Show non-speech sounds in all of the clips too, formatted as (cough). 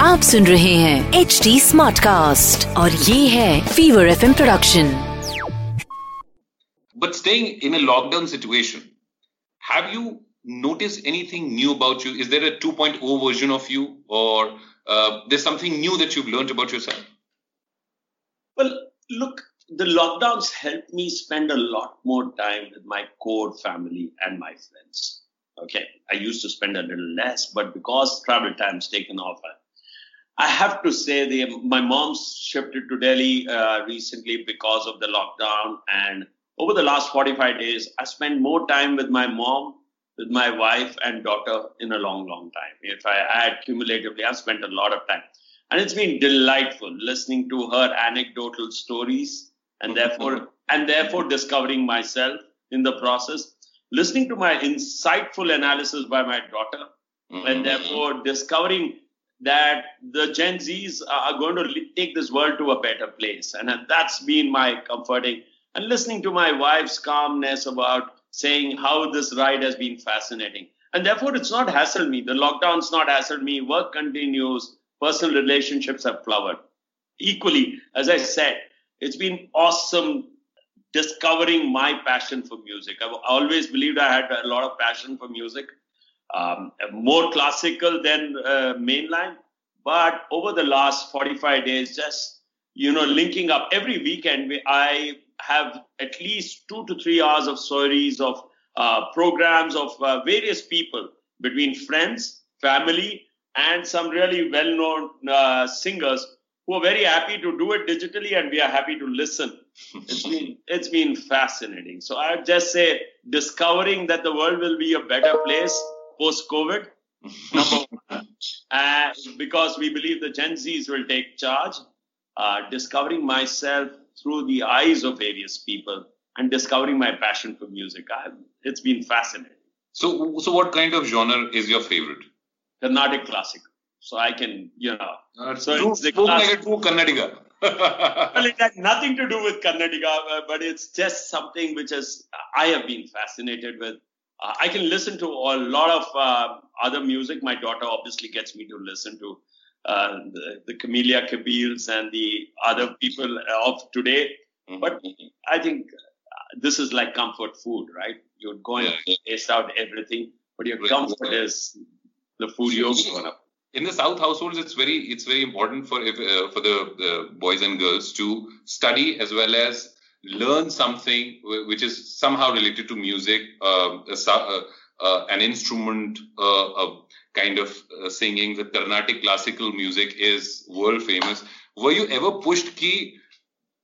आप सुन रहे हैं एच डी स्मार्ट कास्ट और ये है fever F production But staying in a lockdown situation, have you noticed anything new about you? Is there a 2.0 version of you, or uh, there's something new that you've learned about yourself? Well, look, the lockdowns helped me spend a lot more time with my core family and my friends. Okay, I used to spend a little less, but because travel time's taken off, I, have to say the my mom's shifted to Delhi uh, recently because of the lockdown, and over the last 45 days, I spent more time with my mom, with my wife and daughter in a long, long time. If I add cumulatively, I've spent a lot of time, and it's been delightful listening to her anecdotal stories, and therefore, and therefore discovering myself in the process, listening to my insightful analysis by my daughter, and mm-hmm. therefore discovering that the Gen Zs are going to take this world to a better place. And that's been my comforting. And listening to my wife's calmness about saying how this ride has been fascinating. And therefore, it's not hassled me. The lockdown's not hassled me. Work continues. Personal relationships have flowered. Equally, as I said, it's been awesome discovering my passion for music. I've always believed I had a lot of passion for music um, more classical than uh, mainline. But over the last 45 days, just you know, linking up every weekend, I have at least two to three hours of stories of uh, programs of uh, various people between friends, family, and some really well-known uh, singers who are very happy to do it digitally, and we are happy to listen. It's been it's been fascinating. So I'd just say discovering that the world will be a better place post COVID. (laughs) Number one, and because we believe the Gen Zs will take charge, uh, discovering myself through the eyes of various people and discovering my passion for music. I, it's been fascinating. So, so what kind of genre is your favorite? Carnatic classical. So I can, you know, Uh, So true, it's the spoke class- like a true Kannadiga. (laughs) well, it had nothing to do with Kannadiga, uh, but it's just something which is I have been fascinated with. Uh, I can listen to a lot of uh, other music. My daughter obviously gets me to listen to uh, the, the Camila Cabellos and the other people of today. But I think uh, this is like comfort food, right? You go and Yeah. taste out everything, but your comfort is the food you're grown up in the south households it's very it's very important for if, uh, for the uh, boys and girls to study as well as learn something which is somehow related to music um, uh, uh, an instrument uh, a kind of uh, singing. The carnatic classical music is world famous. Were you ever pushed ki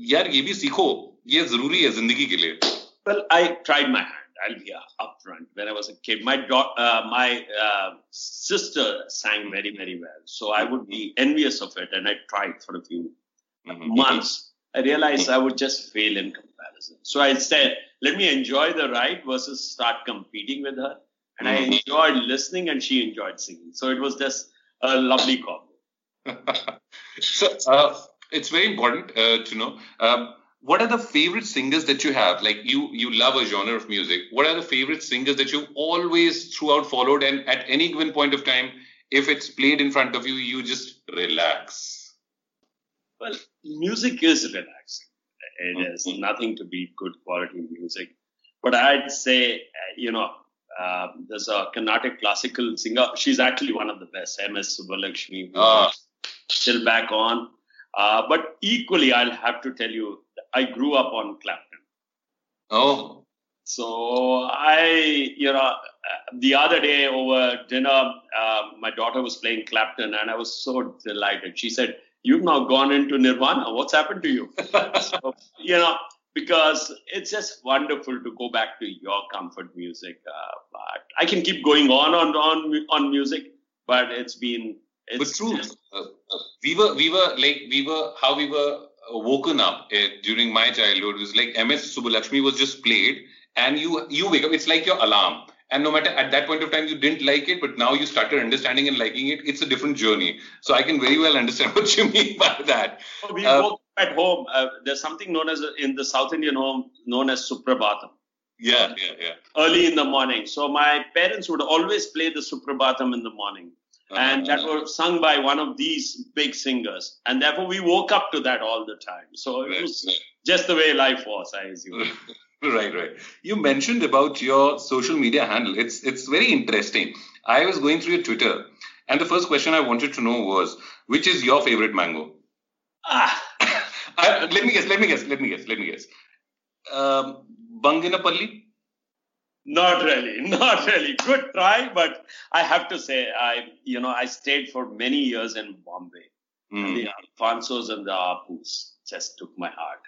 yaar ye bhi sikho ye zaruri hai zindagi ke liye well i tried my hand. I'll be upfront. When I was a kid, my uh, my uh, sister sang very, very well. So I would be envious of it, and I tried for a few Mhm. months. I realized I would just fail in comparison. So I said, let me enjoy the ride versus start competing with her. And I Mhm. enjoyed listening, and she enjoyed singing. So it was just a lovely combo. (laughs) so uh, it's very important uh, to know um, what are the favorite singers that you have like you you love a genre of music what are the favorite singers that you've always throughout followed and at any given point of time if it's played in front of you you just relax Well, music is relaxing. It is Mhm. nothing to beat good quality music. But I'd say, uh, you know, um, there's a Carnatic classical singer. She's actually one of the best, M.S. Subbulakshmi, who Ah. still back on. Uh, but equally, I'll have to tell you, I grew up on Clapton. oh So I, you know, uh, the other day over dinner, uh, my daughter was playing Clapton, and I was so delighted. She said, "You've now gone into Nirvana. What's happened to you?" (laughs) so, you know, because it's just wonderful to go back to your comfort music. Uh, but I can keep going on on on on music, but it's been. It's but true, uh, uh, we were we were like we were how we were woken up uh, during my childhood. Was like MS Subbulakshmi was just played, and you you wake up. It's like your alarm and no matter at that point of time you didn't like it but now you started understanding and liking it it's a different journey so i can very well understand (laughs) what you mean by that we uh, woke at home uh, there's something known as in the south indian home known as suprabhatam yeah yeah yeah early in the morning so my parents would always play the suprabhatam in the morning. And that was sung by one of these big singers and therefore we woke up to that all the time so it right, was right. just the way life was i assume (laughs) Right, right. You mentioned about your social media handle. It's it's very interesting. I was going through your Twitter, and the first question I wanted to know was, which is your favorite mango? Ah. I, (laughs) let me guess. Let me guess. Let me guess. Let me guess. Um, Banginapalli. Not really, (laughs) not really. Good try, but I have to say, I you know I stayed for many years in Bombay. Mm. The Alphonsos and the Apus just took my heart.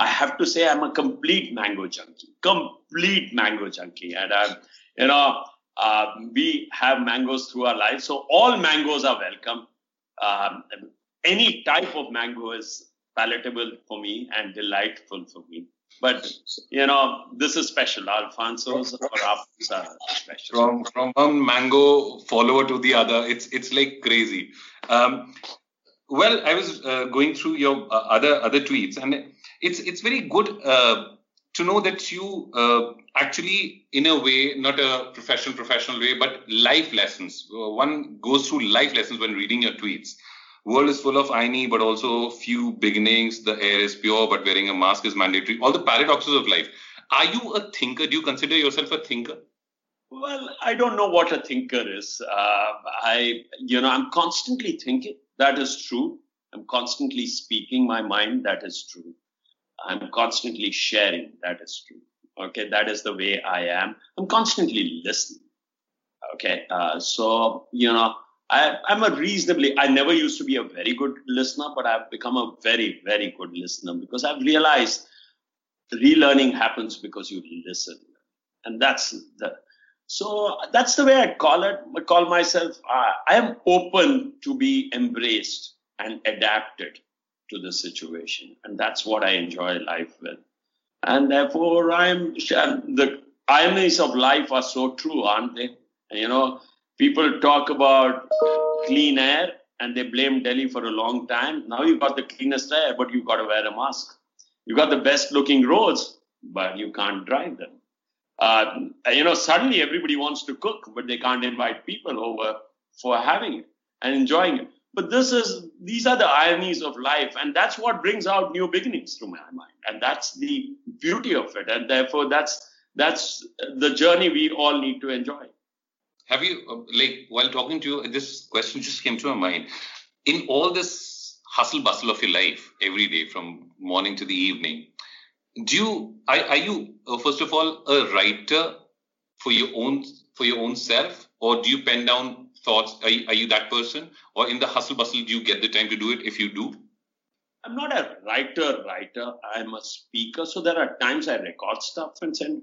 I have to say I'm a complete mango junkie, complete mango junkie. And I'm, you know, uh, we have mangoes through our lives. So all mangoes are welcome. Um, any type of mango is palatable for me and delightful for me. But you know, this is special. Alphonso's or apples are special. From from one mango follower to the other, it's it's like crazy. Um, well, I was uh, going through your uh, other other tweets, and it's it's very good uh, to know that you uh, actually, in a way, not a professional professional way, but life lessons. Uh, one goes through life lessons when reading your tweets. World is full of Aini, but also few beginnings. The air is pure, but wearing a mask is mandatory. All the paradoxes of life. Are you a thinker? Do you consider yourself a thinker? Well, I don't know what a thinker is. Uh, I, you know, I'm constantly thinking. That is true. I'm constantly speaking my mind. That is true. I'm constantly sharing. That is true. Okay, that is the way I am. I'm constantly listening. Okay, uh, so you know, I, I'm a reasonably. I never used to be a very good listener, but I've become a very, very good listener because I've realized relearning happens because you listen, and that's the. So that's the way I call it. I call myself. Uh, I am open to be embraced and adapted to the situation. And that's what I enjoy life with. And therefore, I'm the ironies of life are so true, aren't they? You know, people talk about clean air and they blame Delhi for a long time. Now you've got the cleanest air, but you've got to wear a mask. You've got the best looking roads, but you can't drive them. Uh, you know, suddenly everybody wants to cook, but they can't invite people over for having it and enjoying it. But this is these are the ironies of life, and that's what brings out new beginnings to my mind, and that's the beauty of it, and therefore that's that's the journey we all need to enjoy. Have you like while talking to you, this question just came to my mind. In all this hustle bustle of your life, every day from morning to the evening, do you are, are you uh, first of all a writer for your own for your own self, or do you pen down thoughts? Are you, are you that person? Or in the hustle bustle, do you get the time to do it if you do? I'm not a writer, writer. I'm a speaker. So there are times I record stuff and send.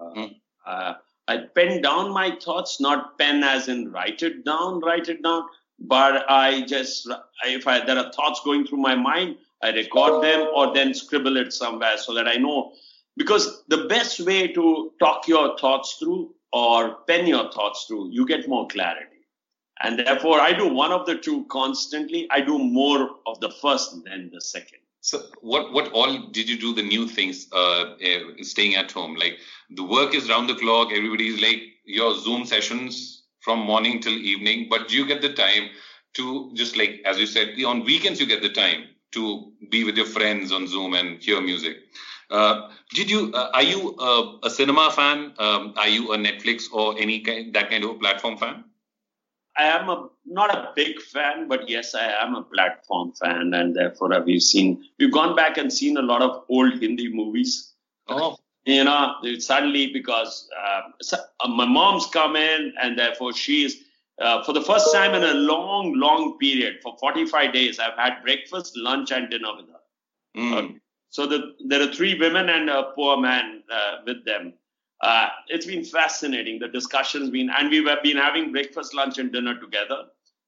Uh, hmm. uh, I pen down my thoughts, not pen as in write it down, write it down. But I just, if I, there are thoughts going through my mind, I record them or then scribble it somewhere so that I know. Because the best way to talk your thoughts through or pen your thoughts through, you get more clarity. And therefore, I do one of the two constantly. I do more of the first than the second. So, what what all did you do the new things uh, uh, staying at home? Like the work is round the clock. Everybody's like your Zoom sessions from morning till evening. But do you get the time to just like as you said on weekends you get the time to be with your friends on Zoom and hear music? Uh, did you uh, are you uh, a cinema fan? Um, are you a Netflix or any kind that kind of platform fan? I am a not a big fan, but yes, I am a platform fan, and therefore have you seen we've gone back and seen a lot of old Hindi movies. Oh, you know, suddenly because uh, uh, my mom's come in, and therefore she's uh, for the first time in a long, long period for 45 days. I've had breakfast, lunch, and dinner with her. Mm. So the, there are three women and a poor man uh, with them. Uh, it's been fascinating. The discussion's been, and we've been having breakfast, lunch, and dinner together.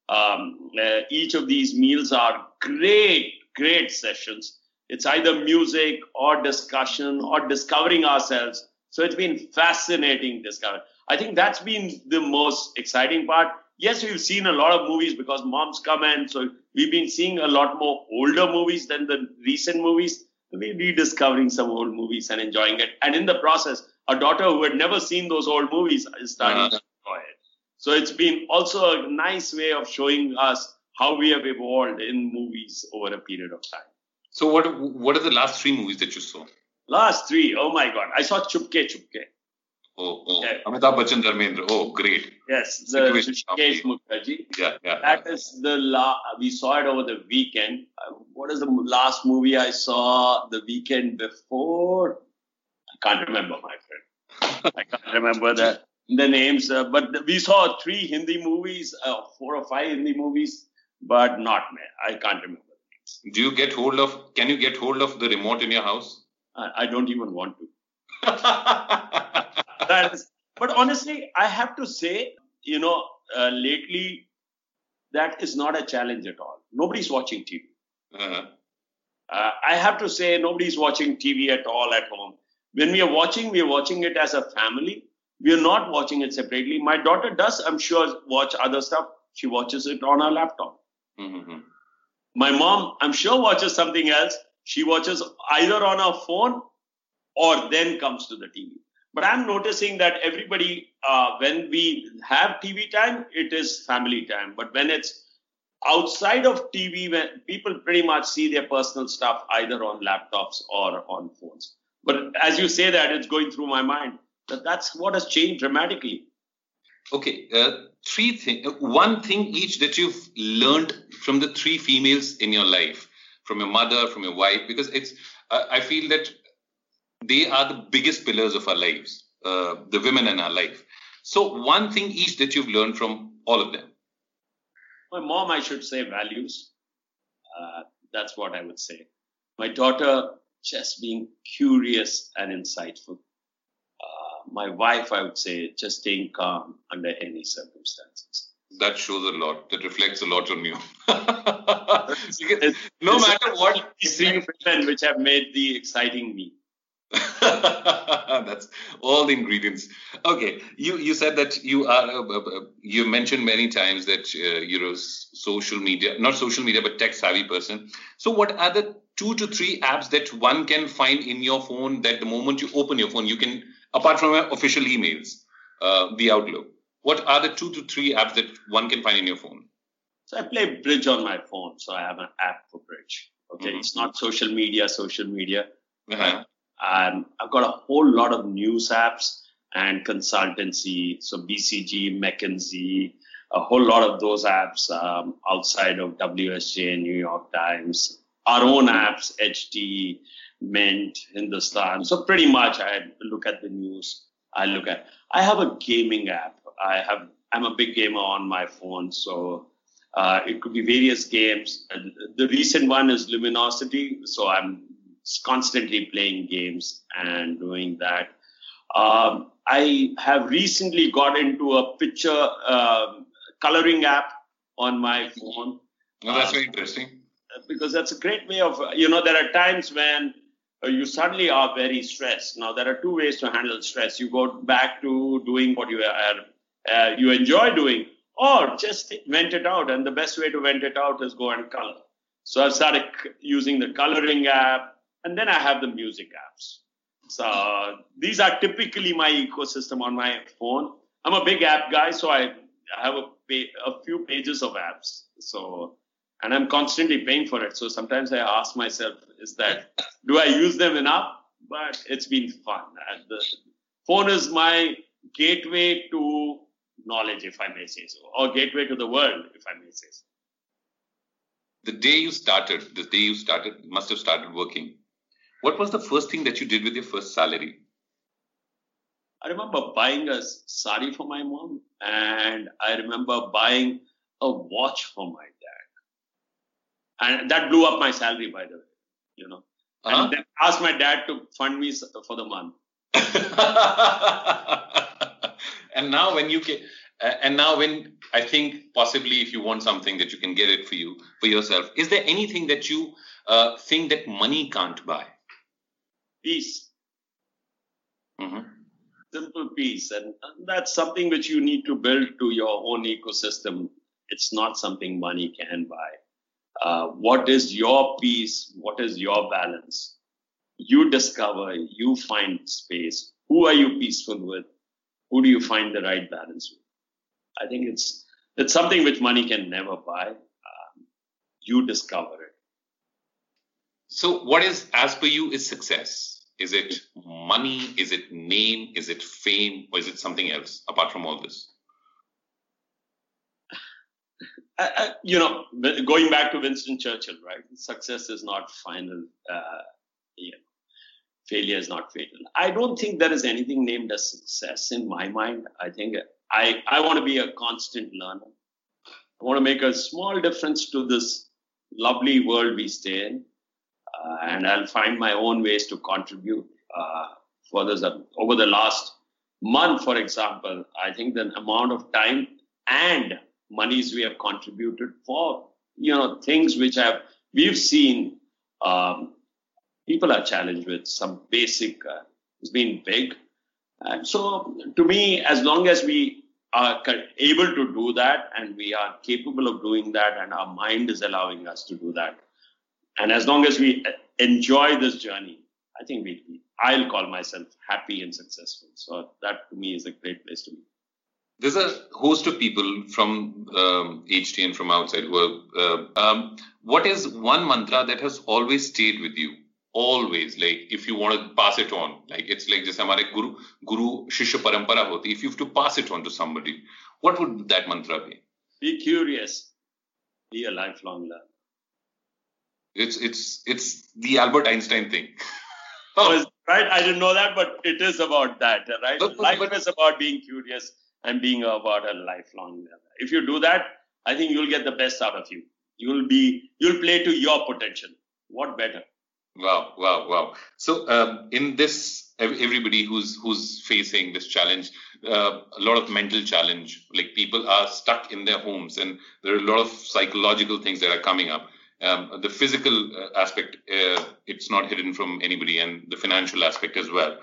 Um, uh, each of these meals are great, great sessions. It's either music or discussion or discovering ourselves. So it's been fascinating discovery. I think that's been the most exciting part. Yes, we've seen a lot of movies because moms come in, so we've been seeing a lot more older movies than the recent movies. We're rediscovering some old movies and enjoying it. And in the process, a daughter who had never seen those old movies is starting uh-huh. to enjoy it. So it's been also a nice way of showing us how we have evolved in movies over a period of time. So what what are the last three movies that you saw? Last three, oh my God, I saw Chupke Chupke. Oh, oh. Yeah. Amitabh Bachchan Dharmendra. Oh, great. Yes, the Hrishikesh Mukherjee. Yeah, yeah. That yeah. is the la- we saw it over the weekend. Uh, what is the last movie I saw the weekend before? I can't remember, my friend. I can't remember the the names. Uh, but we saw three Hindi movies, uh, four or five Hindi movies, but not me. I can't remember. Do you get hold of? Can you get hold of the remote in your house? I, I don't even want to. (laughs) is, but honestly, I have to say, you know, uh, lately, that is not a challenge at all. Nobody's watching TV. Uh-huh. Uh, I have to say, nobody's watching TV at all at home. When we are watching, we are watching it as a family. We are not watching it separately. My daughter does, I'm sure, watch other stuff. She watches it on her laptop. Mm-hmm. My mom, I'm sure, watches something else. She watches either on her phone or then comes to the TV. But I'm noticing that everybody, uh, when we have TV time, it is family time. But when it's outside of TV, when people pretty much see their personal stuff either on laptops or on phones. But as you say that, it's going through my mind that that's what has changed dramatically. Okay, uh, three things. Uh, one thing each that you've learned from the three females in your life, from your mother, from your wife, because it's. Uh, I feel that they are the biggest pillars of our lives, uh, the women in our life. So, one thing each that you've learned from all of them. My mom, I should say, values. Uh, that's what I would say. My daughter, just being curious and insightful. Uh, my wife, I would say, just staying calm under any circumstances. That shows a lot. That reflects a lot on you. (laughs) no matter what, women which have made the exciting me. (laughs) That's all the ingredients. Okay, you you said that you are uh, uh, uh you mentioned many times that uh, you're a social media, not social media, but tech savvy person. So, what are the two to three apps that one can find in your phone that the moment you open your phone, you can, apart from official emails, uh, the Outlook, what are the two to three apps that one can find in your phone? So, I play bridge on my phone, so I have an app for bridge. Okay, mm-hmm. it's not social media, social media. Uh-huh. Um, I've got a whole lot of news apps and consultancy. So BCG, McKinsey, a whole lot of those apps um, outside of WSJ, New York Times, our own apps, HT, Mint, Hindustan. So pretty much I look at the news. I look at, I have a gaming app. I have, I'm a big gamer on my phone. So uh, it could be various games. The recent one is Lumosity. So I'm constantly playing games and doing that. Um, I have recently got into a picture um, coloring app on my phone. Oh, that's uh, very interesting. Because that's a great way of, you know, there are times when uh, you suddenly are very stressed. Now, there are two ways to handle stress. You go back to doing what you are, uh, you enjoy doing, or just vent it out. And the best way to vent it out is go and color. So I've started using the coloring app. And then I have the music apps. So these are typically my ecosystem on my phone. I'm a big app guy, so I have a, a few pages of apps. So, and I'm constantly paying for it. So sometimes I ask myself, is that, do I use them enough? But it's been fun. And the phone is my gateway to knowledge, if I may say so, or gateway to the world, if I may say so. The day you started, the day you started, must have started working what was the first thing that you did with your first salary? I remember buying a sari for my mom, and I remember buying a watch for my. And that blew up my salary, by the way. You know, uh-huh. and then ask my dad to fund me for the month. (laughs) and now when you can, uh, and now when I think possibly if you want something that you can get it for you for yourself, is there anything that you uh, think that money can't buy? Peace. Mm-hmm. Simple peace, and that's something which you need to build to your own ecosystem. It's not something money can buy. Uh, what is your peace? What is your balance? You discover, you find space. Who are you peaceful with? Who do you find the right balance with? I think it's it's something which money can never buy. Um, you discover it. So, what is, as per you, is success? Is it money? Is it name? Is it fame? Or is it something else apart from all this? Uh, uh, you know, going back to Winston Churchill, right? Success is not final. Uh, you know, failure is not fatal. I don't think there is anything named as success in my mind. I think I, I want to be a constant learner. I want to make a small difference to this lovely world we stay in. Uh, and I'll find my own ways to contribute uh, for this. Over the last month, for example, I think the amount of time and monies we have contributed for you know things which have we've seen um, people are challenged with some basic uh, it's been big. And so to me as long as we are able to do that and we are capable of doing that and our mind is allowing us to do that and as long as we enjoy this journey i think we i'll call myself happy and successful. So that to me is a great place to be there's a host of people from um, HT and from outside who are. Uh, um, what is one mantra that has always stayed with you? Always, like if you want to pass it on, like it's like just हमारे guru guru shishya parampara hoti. If you have to pass it on to somebody, what would that mantra be? Be curious. Be a lifelong learner. It's it's it's the Albert Einstein thing. (laughs) oh. right? I didn't know that, but it is about that, right? But, Life but, is about being curious and being about a lifelong learner. If you do that, I think you'll get the best out of you. You'll be you'll play to your potential. What better? Wow, wow, wow. So um, in this, everybody who's who's facing this challenge, uh, a lot of mental challenge. Like people are stuck in their homes, and there are a lot of psychological things that are coming up. Um, the physical uh, aspect, uh, it's not hidden from anybody, and the financial aspect as well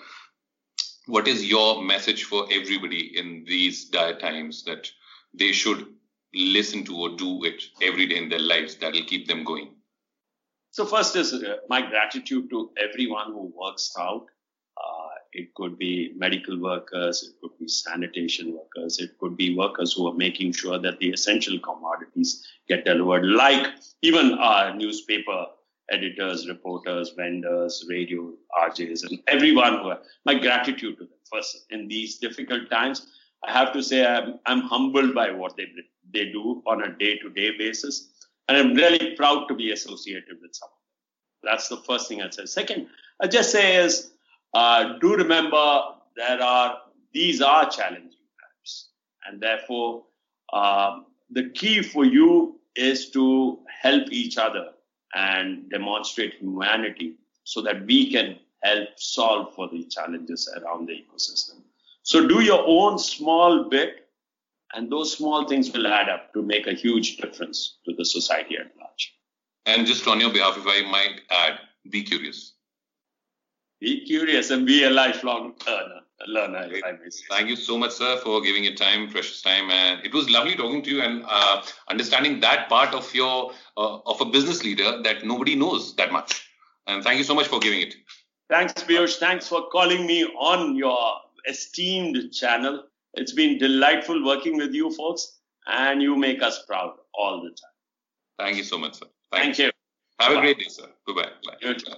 what is your message for everybody in these dire times that they should listen to or do it every day in their lives that will keep them going? So, first is uh, my gratitude to everyone who works out. Uh, it could be medical workers, it could be sanitation workers, it could be workers who are making sure that the essential commodities get delivered, like even our newspaper editors, reporters, vendors, radio RJs, and everyone who are, my gratitude to them. First, in these difficult times, I have to say I'm, I'm humbled by what they, they do on a day to day basis. And I'm really proud to be associated with some of them. That's the first thing I'd say. Second, I just say is uh, do remember there are, these are challenging times. And therefore, um, the key for you is to help each other and demonstrate humanity so that we can help solve for the challenges around the ecosystem. So do your own small bit, and those small things will add up to make a huge difference to the society at large. And just on your behalf, if I might add, be curious. Be curious and be a lifelong learner. learner Thank you so much, sir, for giving your time, precious time, and it was lovely talking to you and uh, understanding that part of your uh, of a business leader that nobody knows that much. And thank you so much for giving it. Thanks, Peeyush. Thanks for calling me on your esteemed channel. It's been delightful working with you folks, and you make us proud all the time. Thank you so much, sir. Thank, Thank you. you. Have Bye. a great day, sir. Goodbye. Bye.